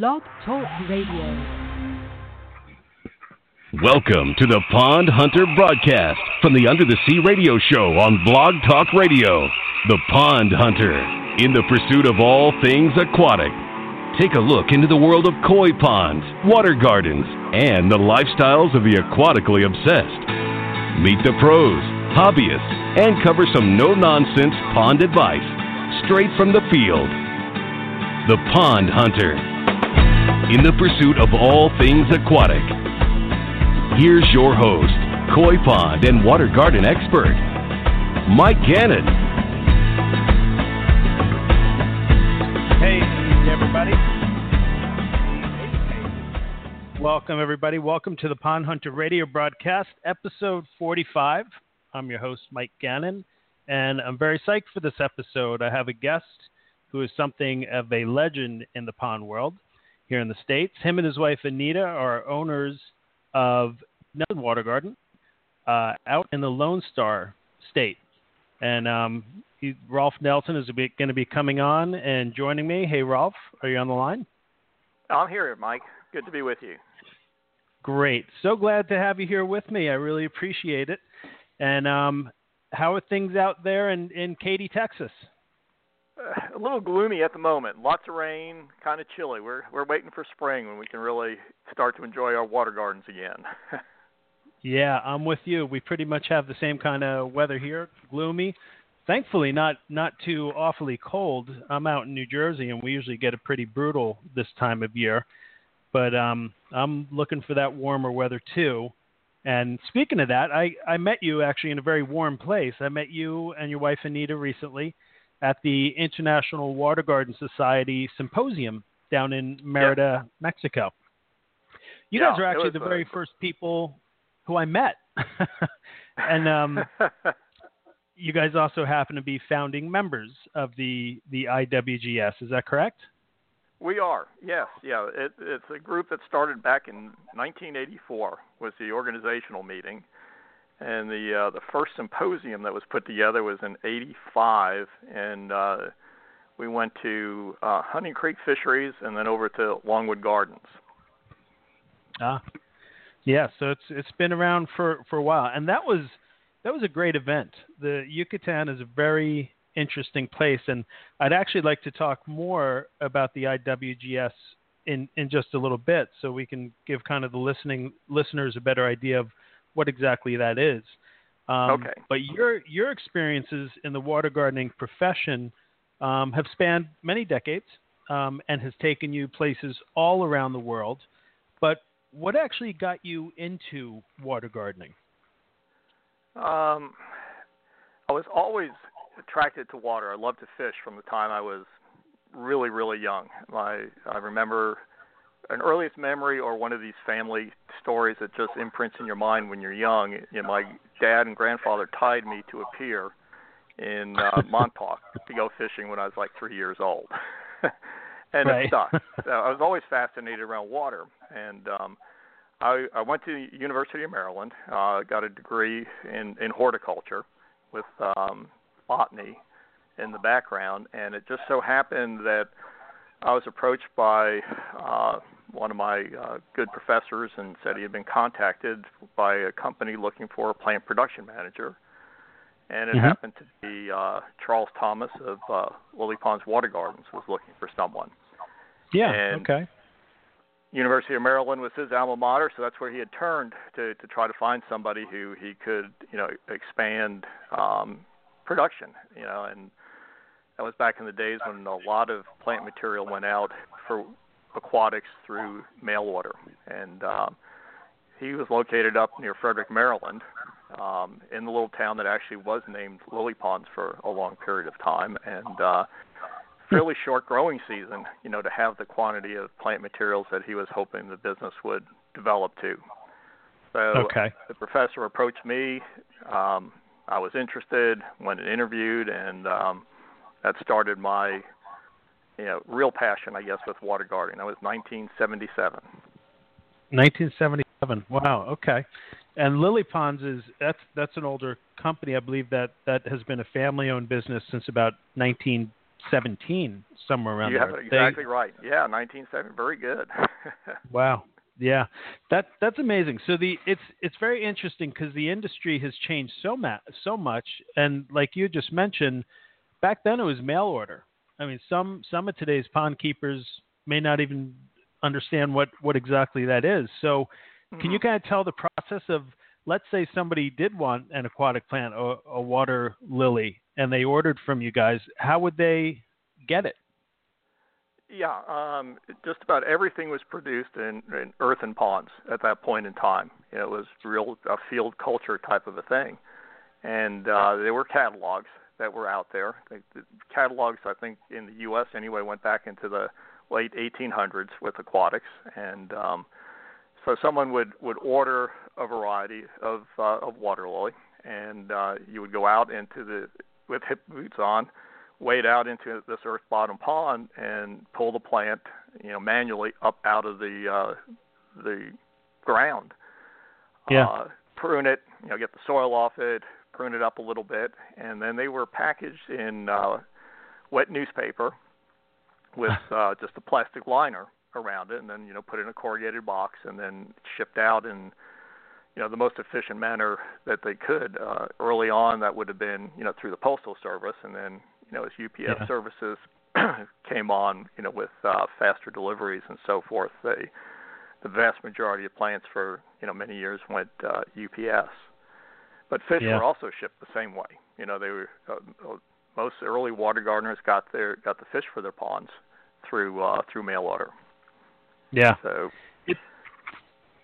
Blog Talk Radio. Welcome to the Pond Hunter broadcast from the Under the Sea radio show on Blog Talk Radio. The Pond Hunter, in the pursuit of all things aquatic. Take a look into the world of koi ponds, water gardens, and the lifestyles of the aquatically obsessed. Meet the pros, hobbyists, and cover some no nonsense pond advice straight from the field. The Pond Hunter, in the pursuit of all things aquatic. Here's your host, koi pond and water garden expert, Mike Gannon. Hey, everybody. Welcome, everybody. Welcome to the Pond Hunter Radio broadcast, episode 45. I'm your host, Mike Gannon, and I'm very psyched for this episode. I have a guest who is something of a legend in the pond world here in the States. Him and his wife, Anita, are owners of Nelson Water Garden uh, out in the Lone Star State. And um, he, Rolf Nelson is going to be coming on and joining me. Hey, Rolf, are you on the line? I'm here, Mike. Good to be with you. Great. So glad to have you here with me. I really appreciate it. And um, how are things out there in, in Katy, Texas? A little gloomy at the moment. Lots of rain, kind of chilly. We're we're waiting for spring when we can really start to enjoy our water gardens again. yeah, I'm with you. We pretty much have the same kind of weather here, gloomy. Thankfully, not not too awfully cold. I'm out in New Jersey, and we usually get a pretty brutal this time of year. But um, I'm looking for that warmer weather too. And speaking of that, I, I met you actually in a very warm place. I met you and your wife Anita recently at the International Water Garden Society Symposium down in Merida, yep. Mexico. You yeah, guys are actually the a... very first people who I met. and um, you guys also happen to be founding members of the, the IWGS. Is that correct? We are, yes, yeah. It, it's a group that started back in 1984. Was the organizational meeting, and the uh, the first symposium that was put together was in '85, and uh, we went to uh, Hunting Creek Fisheries and then over to Longwood Gardens. Ah, yeah. So it's it's been around for for a while, and that was that was a great event. The Yucatan is a very interesting place, and I'd actually like to talk more about the IWGS in in just a little bit, so we can give kind of the listening listeners a better idea of what exactly that is. Um, okay. But your your experiences in the water gardening profession um, have spanned many decades um, and has taken you places all around the world. But what actually got you into water gardening? Um, I was always attracted to water. I loved to fish from the time I was really, really young. My I remember an earliest memory or one of these family stories that just imprints in your mind when you're young. You know, my dad and grandfather tied me to a pier in uh, Montauk to go fishing when I was like three years old, and right. it stuck. so I was always fascinated around water, and um, I, I went to the University of Maryland, uh, got a degree in in horticulture with um, botany in the background, and it just so happened that I was approached by uh, one of my uh, good professors and said he had been contacted by a company looking for a plant production manager, and it Mhm. happened to be uh, Charles Thomas of uh, Lilypons Water Gardens was looking for someone. Yeah. And- okay. University of Maryland was his alma mater, so that's where he had turned to to try to find somebody who he could, you know, expand um, production, you know, and that was back in the days when a lot of plant material went out for aquatics through mail order, and um, he was located up near Frederick, Maryland, um, in the little town that actually was named Lilypons for a long period of time, and uh, fairly short growing season, you know, to have the quantity of plant materials that he was hoping the business would develop to. So Okay. the professor approached me. Um, I was interested, went and interviewed, and um, that started my, you know, real passion, I guess, with water gardening. That was 1977. 1977. Wow. Okay. And Lilypons is that's that's an older company. I believe that that has been a family-owned business since about 1917, somewhere around you there. have it They- exactly right. Yeah, 1970. Very good. Wow. Yeah. That that's amazing. So the it's it's very interesting because the industry has changed so ma- so much and like you just mentioned back then it was mail order. I mean some some of today's pond keepers may not even understand what what exactly that is. So can you kind of tell the process of let's say somebody did want an aquatic plant or a water lily and they ordered from you guys, how would they get it? Yeah, um, just about everything was produced in, in earthen ponds at that point in time. It was real a field culture type of a thing, and uh, there were catalogs that were out there. The, the catalogs, I think, in the U.S. anyway, went back into the late 1800s with aquatics, and um, so someone would would order a variety of uh, of water lily, and uh, you would go out into the with hip boots on wade out into this earth bottom pond and pull the plant, you know, manually up out of the uh, the ground. Yeah. Uh, prune it, you know, get the soil off it, prune it up a little bit, and then they were packaged in uh, wet newspaper with uh, just a plastic liner around it, and then you know put in a corrugated box, and then shipped out in you know the most efficient manner that they could. Uh, early on, that would have been you know through the postal service, and then you know as UPS Yeah. services came on, you know with uh, faster deliveries and so forth, they the vast majority of plants for you know many years went uh, UPS. But fish Yeah. were also shipped the same way. You know they were uh, most early water gardeners got their got the fish for their ponds through uh, through mail order. Yeah. So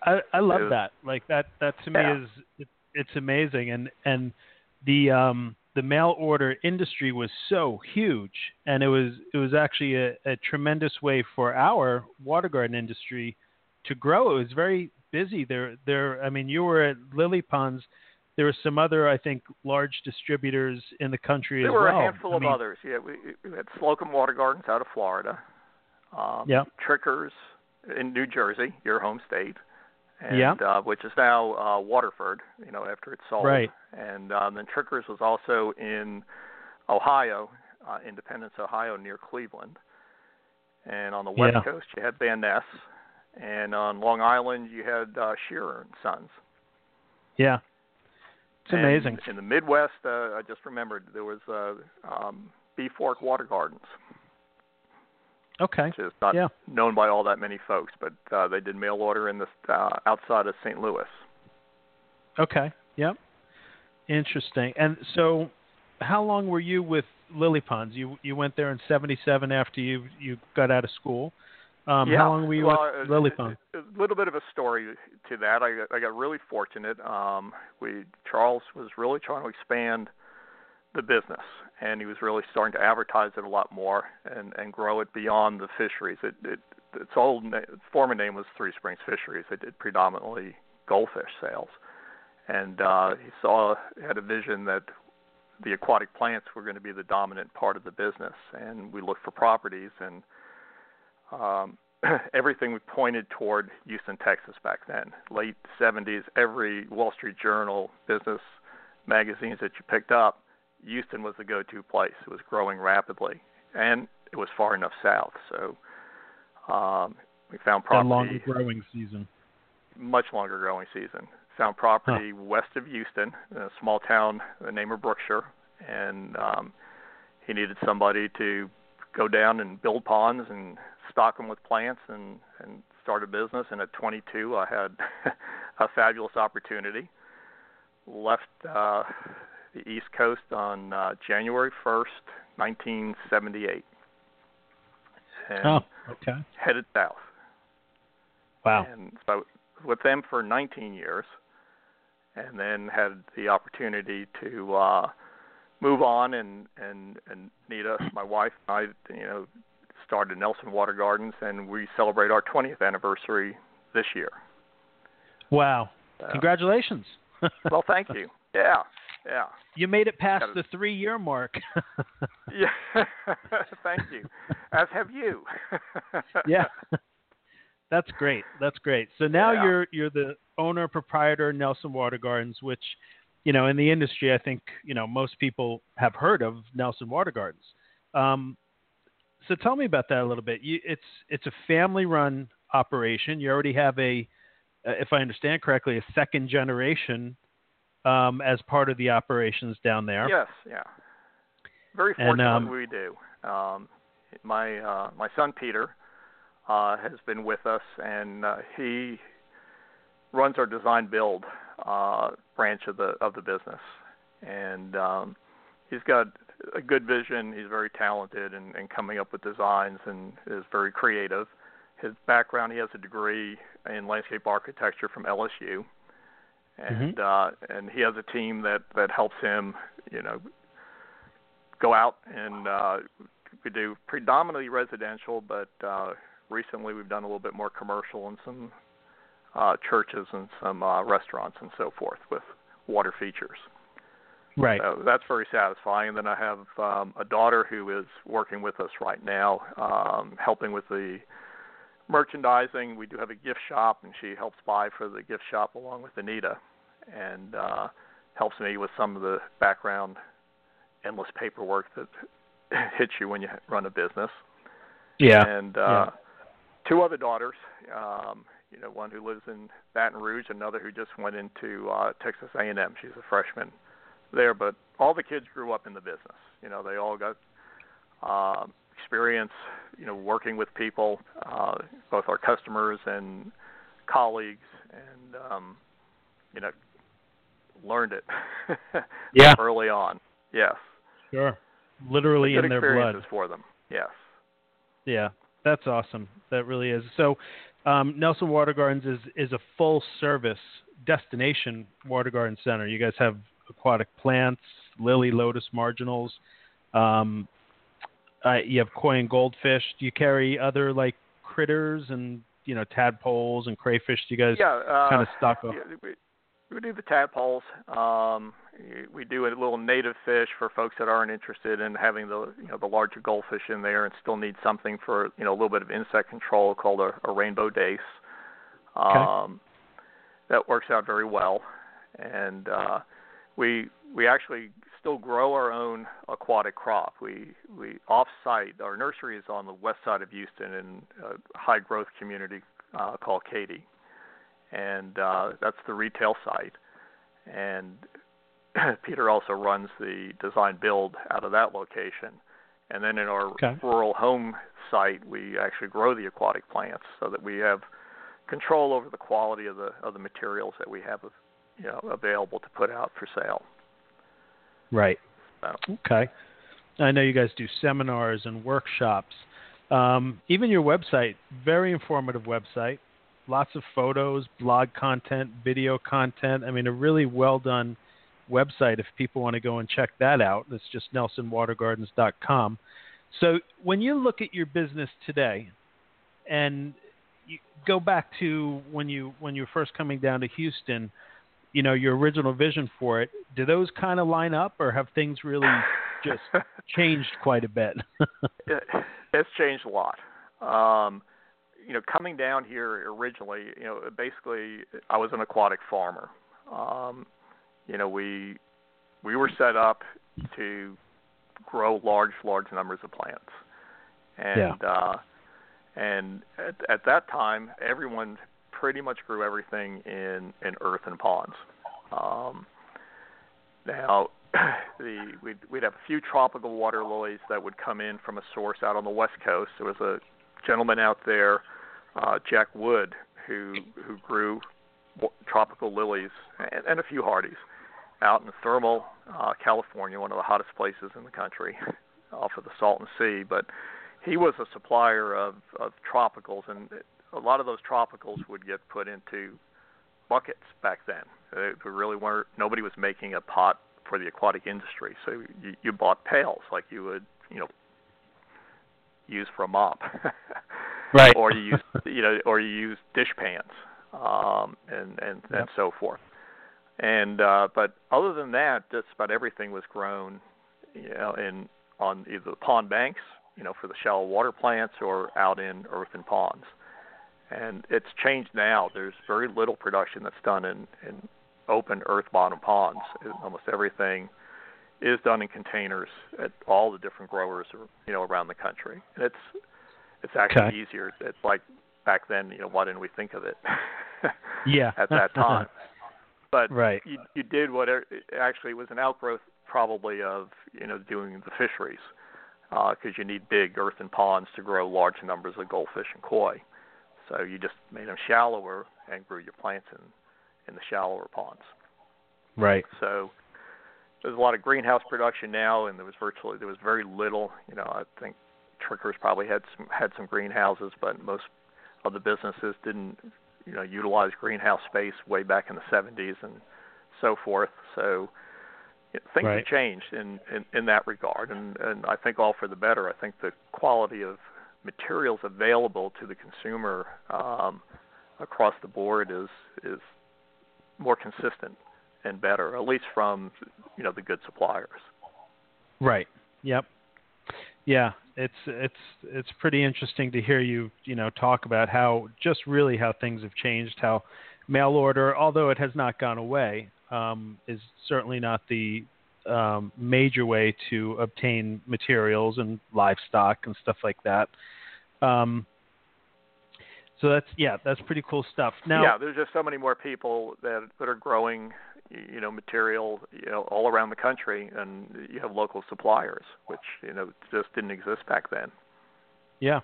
I, I love that. Like that that to me Yeah. is it, it's amazing and and the um the mail order industry was so huge and it was it was actually a, a tremendous way for our water garden industry to grow. It was very busy. There there I mean you were at Lilypons. There were some other I think large distributors in the country there as were well. a handful I of mean, others. Yeah, we, we had Slocum Water Gardens out of Florida. Um, Yeah. Trickers in New Jersey, your home state. And, Yeah. uh, which is now uh, Waterford, you know, after it's sold. Right. And um, then Trickers was also in Ohio, uh, Independence, Ohio, near Cleveland. And on the west Yeah. coast, you had Van Ness. And on Long Island, you had uh, Scherer and Sons. Yeah. It's And amazing. In the Midwest, uh, I just remembered there was uh, um, Bee Fork Water Gardens, Okay. which is not Yeah. known by all that many folks, but uh, they did mail order in the uh, outside of St. Louis. Okay. Yep. Interesting. And so, how long were you with Lilypons? You you went there in '77 after you you got out of school. Um, yeah. How long were you well, uh, A little bit of a story to that. I got, I got really fortunate. Um, we Charles was really trying to expand the business, and he was really starting to advertise it a lot more and and grow it beyond the fisheries. It, it its old na- its former name was Three Springs Fisheries. It did predominantly goldfish sales, and uh, he saw had a vision that the aquatic plants were going to be the dominant part of the business, and we looked for properties and um, everything pointed toward Houston, Texas back then. Late 70s, every Wall Street Journal business magazines that you picked up, Houston was the go-to place. It was growing rapidly, and it was far enough south. So um, we found A longer growing season. much longer growing season. Found property west of Houston, a small town, the name of Brookshire, and um, he needed somebody to go down and build ponds and stock them with plants and and start a business. And at 22, I had a fabulous opportunity. Left uh, the East Coast on uh, January 1st, 1978, and Oh, okay. headed south. Wow. And so with them for 19 years, and then had the opportunity to uh, move on and and and Nita, my wife, I you know started Nelson Water Gardens, and we celebrate our 20th anniversary this year. Wow! Uh, Congratulations. well, thank you. Yeah, yeah. You made it past the three-year mark. yeah, thank you. As have you. yeah. That's great. That's great. So now yeah. you're you're the owner proprietor Nelson Water Gardens, which you know in the industry I think you know most people have heard of Nelson Water Gardens. Um, so tell me about that a little bit. You, it's it's a family run operation. You already have a, if I understand correctly, a second generation um, as part of the operations down there. Yes, yeah. Very fortunate and, um, we do. Um, my uh, my son Peter uh, has been with us, and uh, he runs our design build uh, branch of the of the business. And um, he's got a good vision. He's very talented in, in coming up with designs and is very creative. His background, he has a degree in landscape architecture from LSU, and mm-hmm. uh, and he has a team that that helps him, you know, go out and uh, we do predominantly residential, but uh, recently we've done a little bit more commercial and some uh, churches and some uh, restaurants and so forth with water features. Right. So that's very satisfying. And then I have um, a daughter who is working with us right now, um, helping with the merchandising. We do have a gift shop, and she helps buy for the gift shop along with Anita, and uh, helps me with some of the background, endless paperwork that hits you when you run a business. Yeah. And uh, yeah two other daughters. Um, you know, one who lives in Baton Rouge, another who just went into uh, Texas A&M. She's a freshman there, but all the kids grew up in the business. You know, they all got um, experience, you know, working with people, uh, both our customers and colleagues, and um, you know, learned it yeah early on. Yes, sure, literally in their blood for them. Yes. Yeah, that's awesome. That really is. So, um, Nelson Water Gardens is is a full service destination water garden center. You guys have aquatic plants, lily, lotus, marginals. Um, uh, you have koi and goldfish. Do you carry other like critters and you know tadpoles and crayfish? Do you guys yeah, uh, kind of stock up? Yeah, we, we do the tadpoles. Um, we do a little native fish for folks that aren't interested in having the you know the larger goldfish in there and still need something for you know a little bit of insect control called a, a rainbow dace. Okay. Um, that works out very well, and uh, we we actually still grow our own aquatic crop. We we off-site. Our nursery is on the west side of Houston in a high growth community uh, called Katy, and uh, that's the retail site. And Peter also runs the design build out of that location. And then in our okay. rural home site, we actually grow the aquatic plants so that we have control over the quality of the of the materials that we have you know available to put out for sale. Right. So. Okay. I know you guys do seminars and workshops. Um, even your website, very informative website. Lots of photos, blog content, video content. I mean, a really well done website if people want to go and check that out. It's just nelsonwatergardens.com. So when you look at your business today, and you go back to when you when you were first coming down to Houston, you know your original vision for it. Do those kind of line up, or have things really just changed quite a bit? it, it's changed a lot. Um, you know, coming down here originally, you know, basically I was an aquatic farmer. Um, you know, we we were set up to grow large, large numbers of plants, and yeah. uh, and at, at that time, everyone pretty much grew everything in in earth and ponds. Um, now, the we'd, we'd have a few tropical water lilies that would come in from a source out on the west coast. There was a gentleman out there, uh, Jack Wood, who who grew tropical lilies and, and a few hardies out in Thermal, uh, California, one of the hottest places in the country, off of the Salton Sea. But he was a supplier of, of tropicals, and a lot of those tropicals would get put into buckets back then. They really weren't. Nobody was making a pot for the aquatic industry. So you, you bought pails like you would, you know, use for a mop, right? or you use, you know, or you use dish pans, um, and and Yep. and so forth. And uh, but other than that, just about everything was grown, you know, in on either the pond banks, you know, for the shallow water plants, or out in earthen ponds. And it's changed now. There's very little production that's done in in open earth bottom ponds. Almost everything is done in containers at all the different growers, you know, around the country. And it's it's actually Okay. easier. It's like back then, you know, why didn't we think of it? Yeah. at that time. But Right. you you did what actually was an outgrowth probably of you know doing the fisheries uh, because you need big earthen ponds to grow large numbers of goldfish and koi. So you just made them shallower and grew your plants in in the shallower ponds. Right. So there's a lot of greenhouse production now, and there was virtually there was very little. You know, I think Trickers probably had some had some greenhouses, but most of the businesses didn't you know utilize greenhouse space way back in the 70s and so forth. So things Right. have changed in, in in that regard, and and I think all for the better. I think the quality of materials available to the consumer um, across the board is is more consistent and better, at least from you know the good suppliers. Right. Yep. Yeah, it's it's it's pretty interesting to hear you you know talk about how just really how things have changed. How mail order, although it has not gone away, um, is certainly not the um, major way to obtain materials and livestock and stuff like that. Um, so that's yeah, that's pretty cool stuff. Now, yeah, there's just so many more people that that are growing, you know, material, you know, all around the country, and you have local suppliers, which you know just didn't exist back then. Yeah.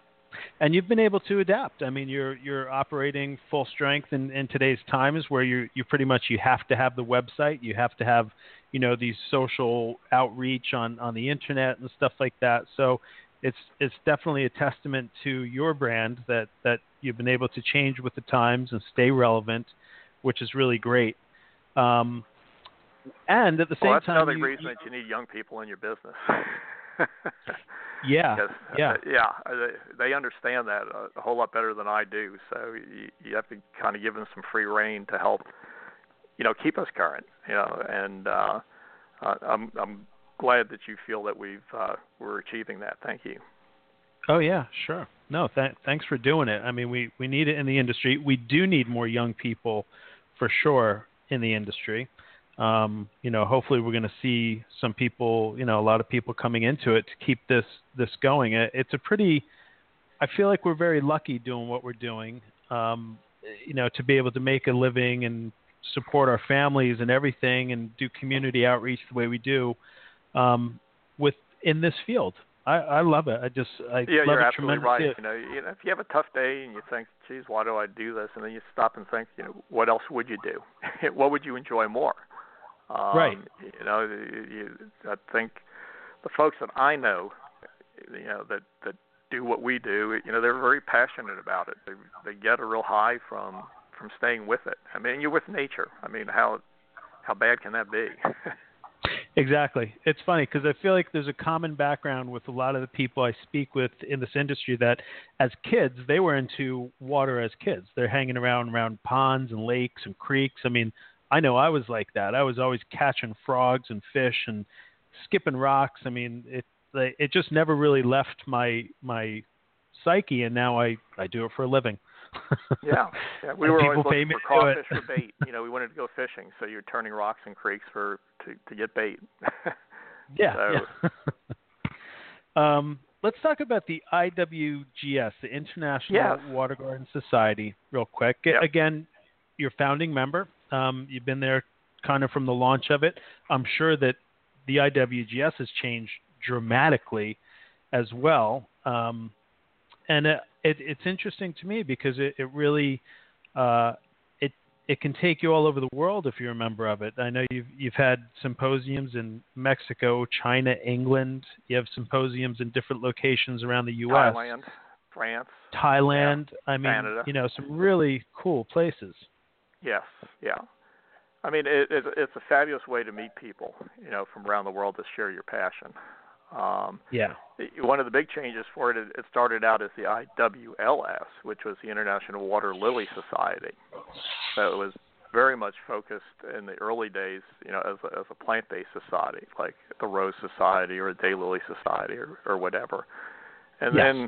And you've been able to adapt. I mean, you're you're operating full strength in, in today's times where you you pretty much you have to have the website, you have to have, you know, these social outreach on on the internet and stuff like that. So it's it's definitely a testament to your brand that that you've been able to change with the times and stay relevant, which is really great. Um, and at the same well, that's time, another you- reason you- that you need young people in your business. yeah, yeah. uh, yeah, uh, they understand that a, a whole lot better than I do. So you, you have to kind of give them some free reign to help, you know, keep us current. You know, and uh, uh, I'm I'm glad that you feel that we've uh, we're achieving that. Thank you. Oh yeah, sure. No, th- thanks for doing it. I mean, we we need it in the industry. We do need more young people, for sure, in the industry. Um, you know, hopefully, we're going to see some people. You know, a lot of people coming into it to keep this this going. It, it's a pretty. I feel like we're very lucky doing what we're doing. Um, you know, to be able to make a living and support our families and everything, and do community outreach the way we do, um, with in this field. I, I love it. I just I Yeah, love you're it absolutely right. You know, you know, if you have a tough day and you think, "Geez, why do I do this?" and then you stop and think, you know, what else would you do? what would you enjoy more? Um, Right. You know, you, you, I think the folks that I know, you know, that that do what we do, you know, they're very passionate about it. They they get a real high from from staying with it. I mean, you're with nature. I mean, how how bad can that be? Exactly. It's funny because I feel like there's a common background with a lot of the people I speak with in this industry that as kids, they were into water as kids. They're hanging around around ponds and lakes and creeks. I mean, I know I was like that. I was always catching frogs and fish and skipping rocks. I mean, it it just never really left my my psyche and now I I do it for a living. Yeah, yeah. We were always looking for to do it. crawfish for bait. You know, we wanted to go fishing, so you're turning rocks and creeks for to to get bait. Yeah. So- yeah. um, let's talk about the IWGS, the International Yes. Water Garden Society, real quick. Yep. Again, you're founding member. Um, you've been there kind of from the launch of it. I'm sure that the IWGS has changed dramatically as well. Um, and it, it, it's interesting to me because it, it really uh, it it can take you all over the world if you're a member of it. I know you've you've had symposiums in Mexico, China, England. You have symposiums in different locations around the U.S. Thailand, France. Thailand. I mean, Canada. you know, some really cool places. Yes, yeah. I mean, it, it, it's a fabulous way to meet people, you know, from around the world to share your passion. Um, yeah. One of the big changes for it, it started out as the IWLS, which was the International Water Lily Society. So it was very much focused in the early days, you know, as a, as a plant-based society, like the Rose Society or a Daylily Society or, or whatever. And yes. then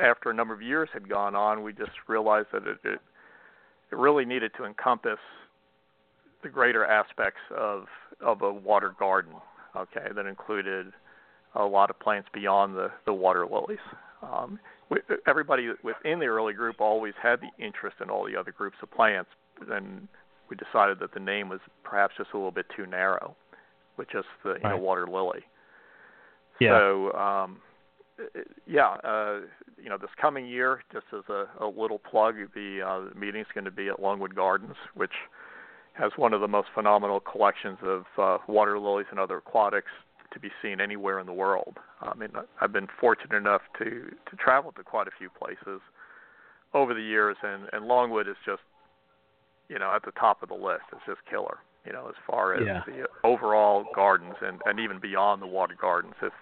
after a number of years had gone on, we just realized that it, it it really needed to encompass the greater aspects of of a water garden. Okay, that included a lot of plants beyond the the water lilies. Um, we, everybody within the early group always had the interest in all the other groups of plants, and we decided that the name was perhaps just a little bit too narrow, with just the you right. know water lily. Yeah. So um, yeah, uh, you know, this coming year, just as a, a little plug, the, uh, is going to be at Longwood Gardens, which has one of the most phenomenal collections of uh, water lilies and other aquatics to be seen anywhere in the world. I mean, I've been fortunate enough to to travel to quite a few places over the years, and and Longwood is just, you know, at the top of the list. It's just killer, you know, as far as yeah. the overall gardens and and even beyond the water gardens. If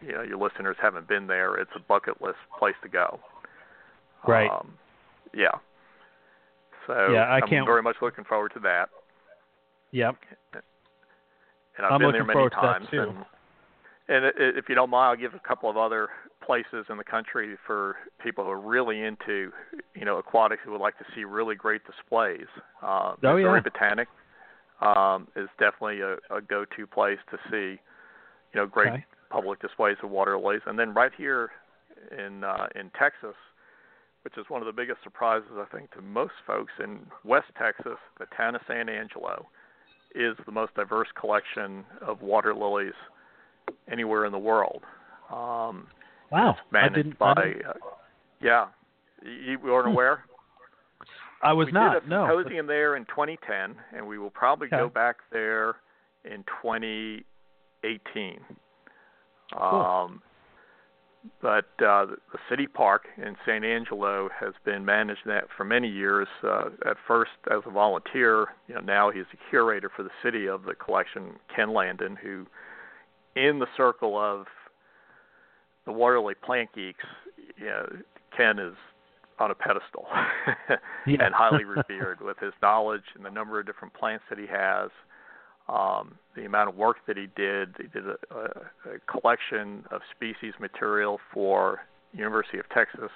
you know your listeners haven't been there, it's a bucket list place to go. Right. Um, yeah. So yeah, I am can't... very much looking forward to that. Yep. And I've I'm been there many times. to that too. And, and if you don't mind, I'll give a couple of other places in the country for people who are really into, you know, aquatics who would like to see really great displays. Uh, oh, Missouri yeah. Botanic um, is definitely a, a go-to place to see, you know, great okay. public displays of water lilies. And then right here in uh, in Texas, which is one of the biggest surprises I think to most folks in West Texas, the town of San Angelo is the most diverse collection of water lilies anywhere in the world. Um, wow, managed I didn't, by. Uh, yeah, you weren't aware. I was we not. did a no. symposium there in 2010, and we will probably okay. go back there in 2018. Cool. Um, but uh, the city park in San Angelo has been managed that for many years. Uh, at first as a volunteer, you know, now he's a curator for the city of the collection. Ken Landon, who, in the circle of the waterlily plant geeks, you know, Ken is on a pedestal yeah. and highly revered with his knowledge and the number of different plants that he has um, the amount of work that he did. He did a, a, a collection of species material for University of Texas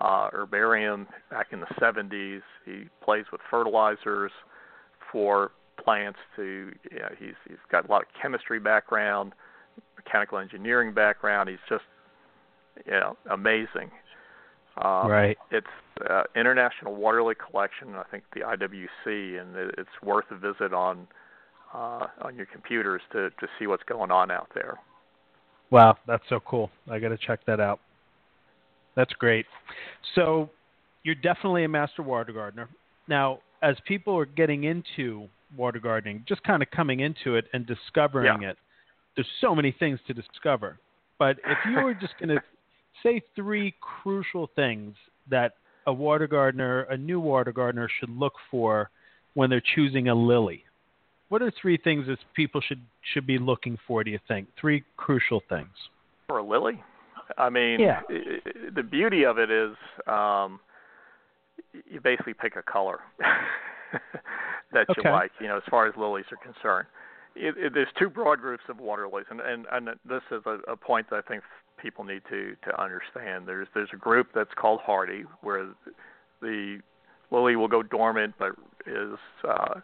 uh, herbarium back in the 70s. He plays with fertilizers for plants. To you know, he's he's got a lot of chemistry background, mechanical engineering background. He's just you know amazing. Um, right. It's uh, International Waterlily Collection. I think the IWC, and it's worth a visit on uh, on your computers to to see what's going on out there. Wow, that's so cool. I got to check that out. That's great. So, you're definitely a master water gardener. Now, as people are getting into water gardening, just kind of coming into it and discovering yeah. it, there's so many things to discover. But if you were just going to say three crucial things that a water gardener, a new water gardener, should look for when they're choosing a lily, what are three things that people should should be looking for? Do you think three crucial things for a lily? I mean, yeah. the beauty of it is um, you basically pick a color that okay. you like. You know, as far as lilies are concerned, it, it, there's two broad groups of water lilies, and and, and this is a, a point that I think people need to to understand. There's there's a group that's called hardy, where the lily will go dormant, but is uh,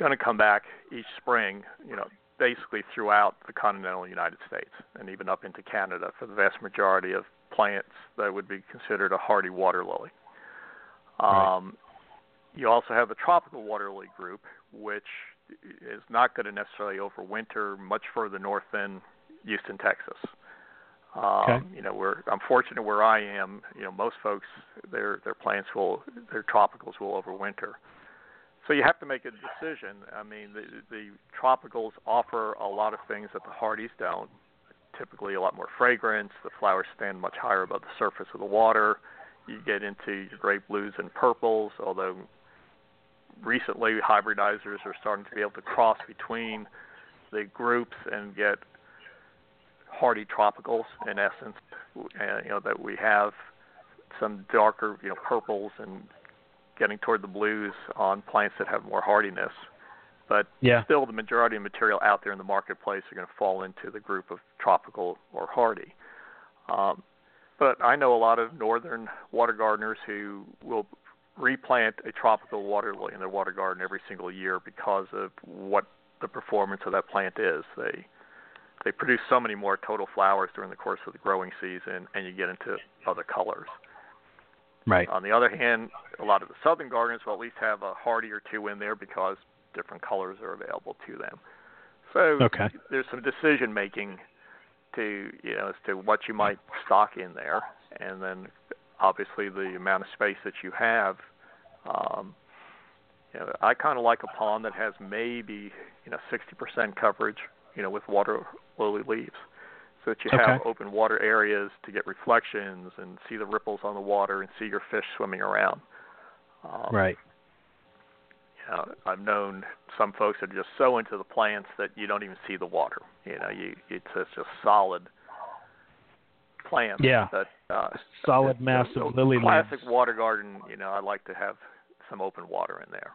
going to come back each spring, you know, basically throughout the continental United States and even up into Canada for the vast majority of plants that would be considered a hardy water lily. Right. Um, you also have the tropical water lily group, which is not going to necessarily overwinter much further north than Houston, Texas. Um, okay. You know, where I'm fortunate where I am. You know, most folks their their plants will their tropicals will overwinter. So you have to make a decision. I mean, the, the tropicals offer a lot of things that the hardies don't. Typically, a lot more fragrance. The flowers stand much higher above the surface of the water. You get into your great blues and purples, although recently hybridizers are starting to be able to cross between the groups and get hardy tropicals in essence. Uh, you know that we have some darker, you know, purples and getting toward the blues on plants that have more hardiness. But yeah. still, the majority of material out there in the marketplace are going to fall into the group of tropical or hardy. Um, but I know a lot of northern water gardeners who will replant a tropical water lily in their water garden every single year because of what the performance of that plant is. They they produce so many more total flowers during the course of the growing season, and you get into other colors. Right. On the other hand, a lot of the southern gardeners will at least have a hardy or two in there because different colors are available to them. So okay. there's some decision making to you know as to what you might stock in there, and then obviously the amount of space that you have. Um, you know, I kind of like a pond that has maybe you know 60% coverage, you know, with water lily leaves, so that you okay. have open water areas to get reflections and see the ripples on the water and see your fish swimming around. Um, right. You know, I've known some folks that are just so into the plants that you don't even see the water. You know, you it's, it's just solid plants. Yeah. That uh, solid massive you know, lily classic water garden. You know, I like to have some open water in there.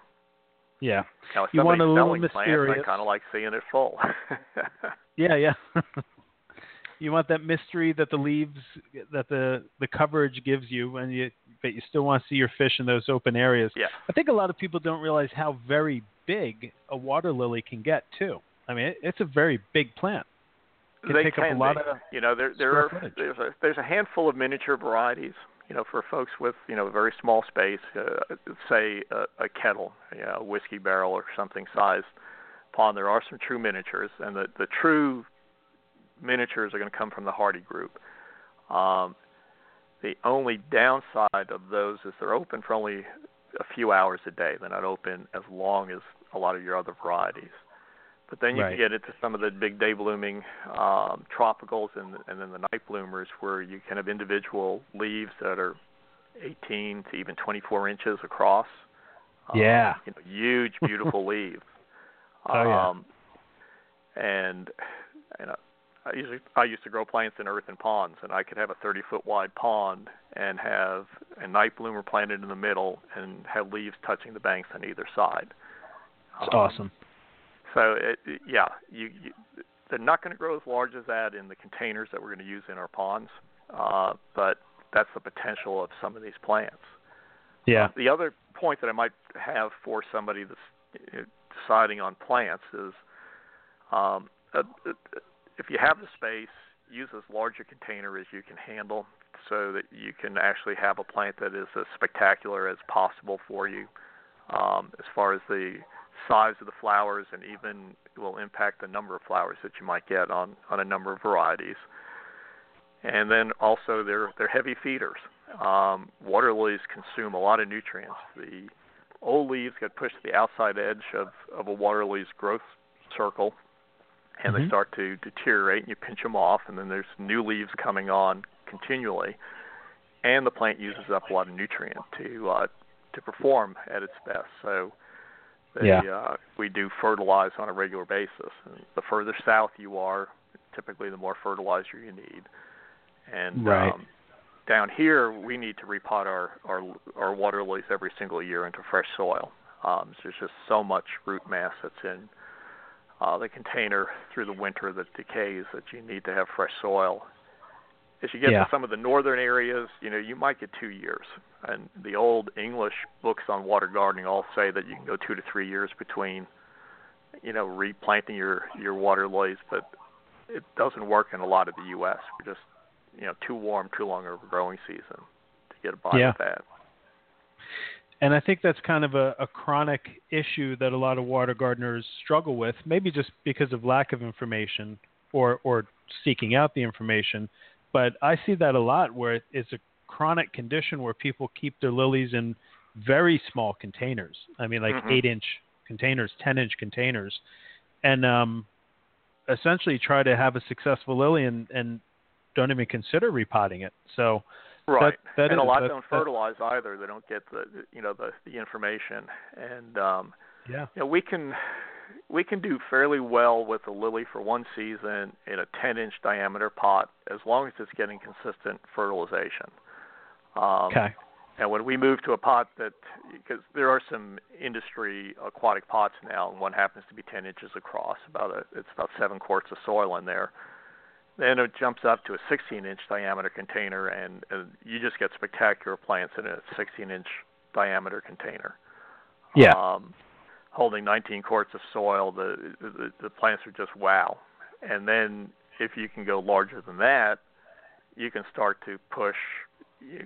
Yeah. Now, if you want a little mysterious. plants, I kind of like seeing it full. yeah, yeah. you want that mystery that the leaves, that the the coverage gives you, and you but you still want to see your fish in those open areas. Yeah. I think a lot of people don't realize how very big a water lily can get too. I mean, it, it's a very big plant. It can they take can up a lot be. of you know there there are footage. there's a there's a handful of miniature varieties you know for folks with you know a very small space uh, say a, a kettle you know, a whiskey barrel or something sized pond there are some true miniatures and the the true miniatures are going to come from the hardy group um the only downside of those is they're open for only a few hours a day they're not open as long as a lot of your other varieties but then you Right. can get into some of the big day blooming um, tropicals and, and then the night bloomers where you can have individual leaves that are 18 to even 24 inches across. Um, Yeah. You know, huge, beautiful leaves. Oh, yeah. Um, and you know, I usually I used to grow plants in earthen ponds, and I could have a 30 foot wide pond and have a night bloomer planted in the middle and have leaves touching the banks on either side. It's Um, awesome. so it, it- yeah, you, you they're not going to grow as large as that in the containers that we're going to use in our ponds, uh, but that's the potential of some of these plants. Yeah. The other point that I might have for somebody that's uh, deciding on plants is, um, uh, uh, if you have the space, use as large a container as you can handle, so that you can actually have a plant that is as spectacular as possible for you, um, as far as the size of the flowers and even will impact the number of flowers that you might get on on a number of varieties. And then also they're they're heavy feeders. Um, water lilies consume a lot of nutrients. The old leaves get pushed to the outside edge of, of a water lily's growth circle, and they Mhm. start to deteriorate, and you pinch them off, and then there's new leaves coming on continually, and the plant uses up a lot of nutrient to uh, to perform at its best. So they, Yeah. uh, we do fertilize on a regular basis. And the further south you are, typically the more fertilizer you need. And Right. um, down here, we need to repot our, our our water lilies every single year into fresh soil. Um, so there's just so much root mass that's in uh, the container through the winter that decays that you need to have fresh soil. As you get Yeah. to some of the northern areas, you know, you might get two years. And the old English books on water gardening all say that you can go two to three years between, you know, replanting your your water lilies, but it doesn't work in a lot of the U.S. We're just, you know, too warm, too long of a growing season to get by Yeah. with that. And I think that's kind of a, a chronic issue that a lot of water gardeners struggle with, maybe just because of lack of information or, or seeking out the information. But I see that a lot where it's a chronic condition where people keep their lilies in very small containers. I mean, like Mhm. eight inch containers, 10 inch containers, and um, essentially try to have a successful lily and, and don't even consider repotting it. So Right, that, that and is, a lot that, don't fertilize either. They don't get the you know the the information, and um, yeah, you know, we can we can do fairly well with a lily for one season in a 10 inch diameter pot as long as it's getting consistent fertilization. Um, okay. And when we move to a pot that, because there are some industry aquatic pots now, and one happens to be 10 inches across, about a, it's about seven quarts of soil in there. Then it jumps up to a 16 inch diameter container, and, and you just get spectacular plants in a 16 inch diameter container. Yeah. Um, holding 19 quarts of soil, the, the the plants are just wow. And then if you can go larger than that, you can start to push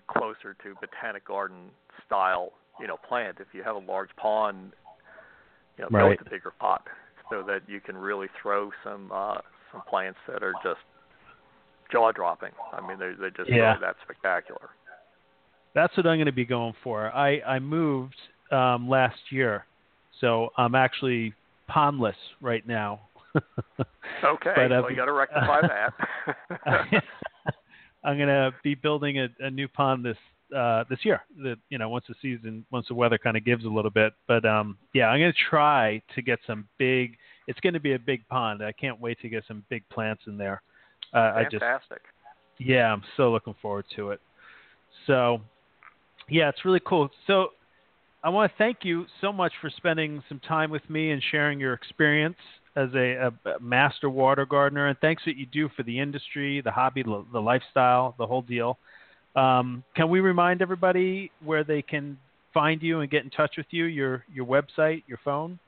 closer to botanic garden style, you know, plant. If you have a large pond, you know, right. build a bigger pot so that you can really throw some uh, some plants that are just jaw dropping. I mean, they're they're just yeah. really that spectacular. That's what I'm going to be going for. I I moved um, last year, so I'm actually pondless right now. okay, but, uh, well, you got to rectify that. I'm gonna be building a, a new pond this uh, this year. The, you know, once the season, once the weather kind of gives a little bit. But um, yeah, I'm gonna try to get some big. It's going to be a big pond. I can't wait to get some big plants in there. Uh, Fantastic. I just, yeah, I'm so looking forward to it. So, yeah, it's really cool. So, I want to thank you so much for spending some time with me and sharing your experience as a, a, master water gardener, and thanks what you do for the industry, the hobby, the lifestyle, the whole deal. Um, can we remind everybody where they can find you and get in touch with you? Your your website, your phone.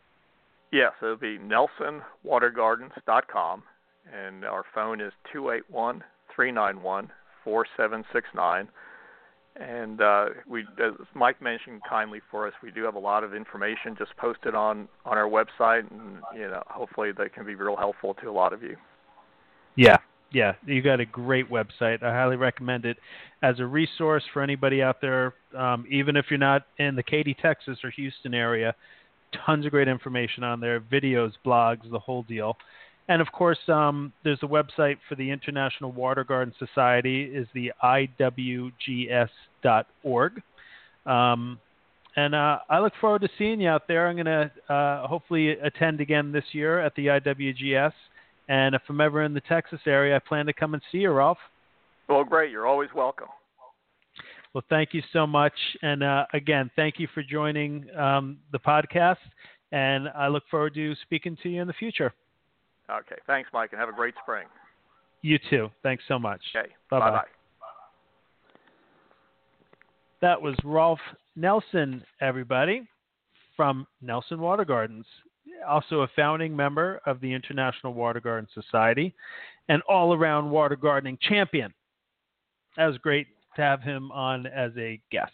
Yes, it'll be nelsonwatergardens.com, and our phone is two eight one three nine one four seven six nine. And uh, we, as Mike mentioned kindly for us, we do have a lot of information just posted on on our website, and you know, hopefully that can be real helpful to a lot of you. Yeah, yeah, you got a great website. I highly recommend it as a resource for anybody out there, um, even if you're not in the Katy, Texas, or Houston area. Tons of great information on there, videos, blogs, the whole deal. And of course, um, there's a website for the International Water Garden Society is the iwgs.org. Um, and uh, I look forward to seeing you out there. I'm going to uh, hopefully attend again this year at the IWGS. And if I'm ever in the Texas area, I plan to come and see you, Rolf. Well, great. You're always welcome. Well, thank you so much. And uh, again, thank you for joining um, the podcast. And I look forward to speaking to you in the future. Okay. Thanks, Mike, and have a great spring. You too. Thanks so much. Okay. Bye bye. That was Rolf Nelson, everybody, from Nelson Water Gardens, also a founding member of the International Water Garden Society, and all around water gardening champion. That was great to have him on as a guest.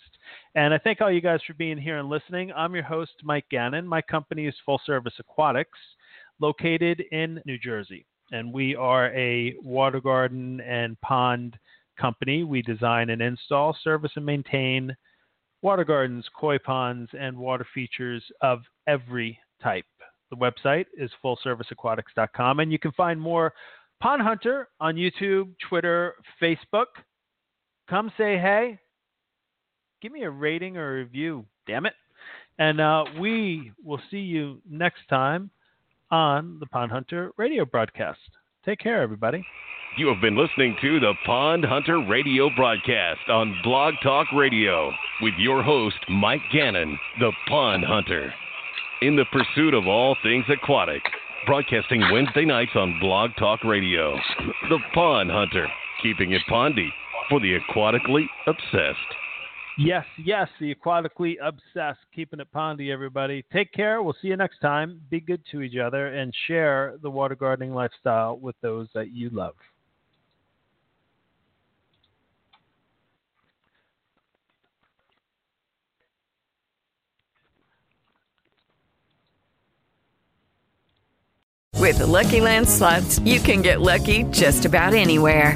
And I thank all you guys for being here and listening. I'm your host, Mike Gannon. My company is Full Service Aquatics, located in New Jersey. And we are a water garden and pond company. We design and install, service, and maintain water gardens, koi ponds, and water features of every type. The website is fullserviceaquatics.com, and you can find more Pond Hunter on YouTube, Twitter, Facebook. Come say hey. Give me a rating or a review, damn it. And uh, we will see you next time on the Pond Hunter radio broadcast. Take care, everybody. You have been listening to the Pond Hunter radio broadcast on Blog Talk Radio with your host, Mike Gannon, the Pond Hunter. In the pursuit of all things aquatic, broadcasting Wednesday nights on Blog Talk Radio. The Pond Hunter, keeping it pondy for the aquatically obsessed. Yes, yes, the aquatically obsessed, keeping it pondy, everybody. Take care. We'll see you next time. Be good to each other and share the water gardening lifestyle with those that you love. With the Lucky Land slots, you can get lucky just about anywhere.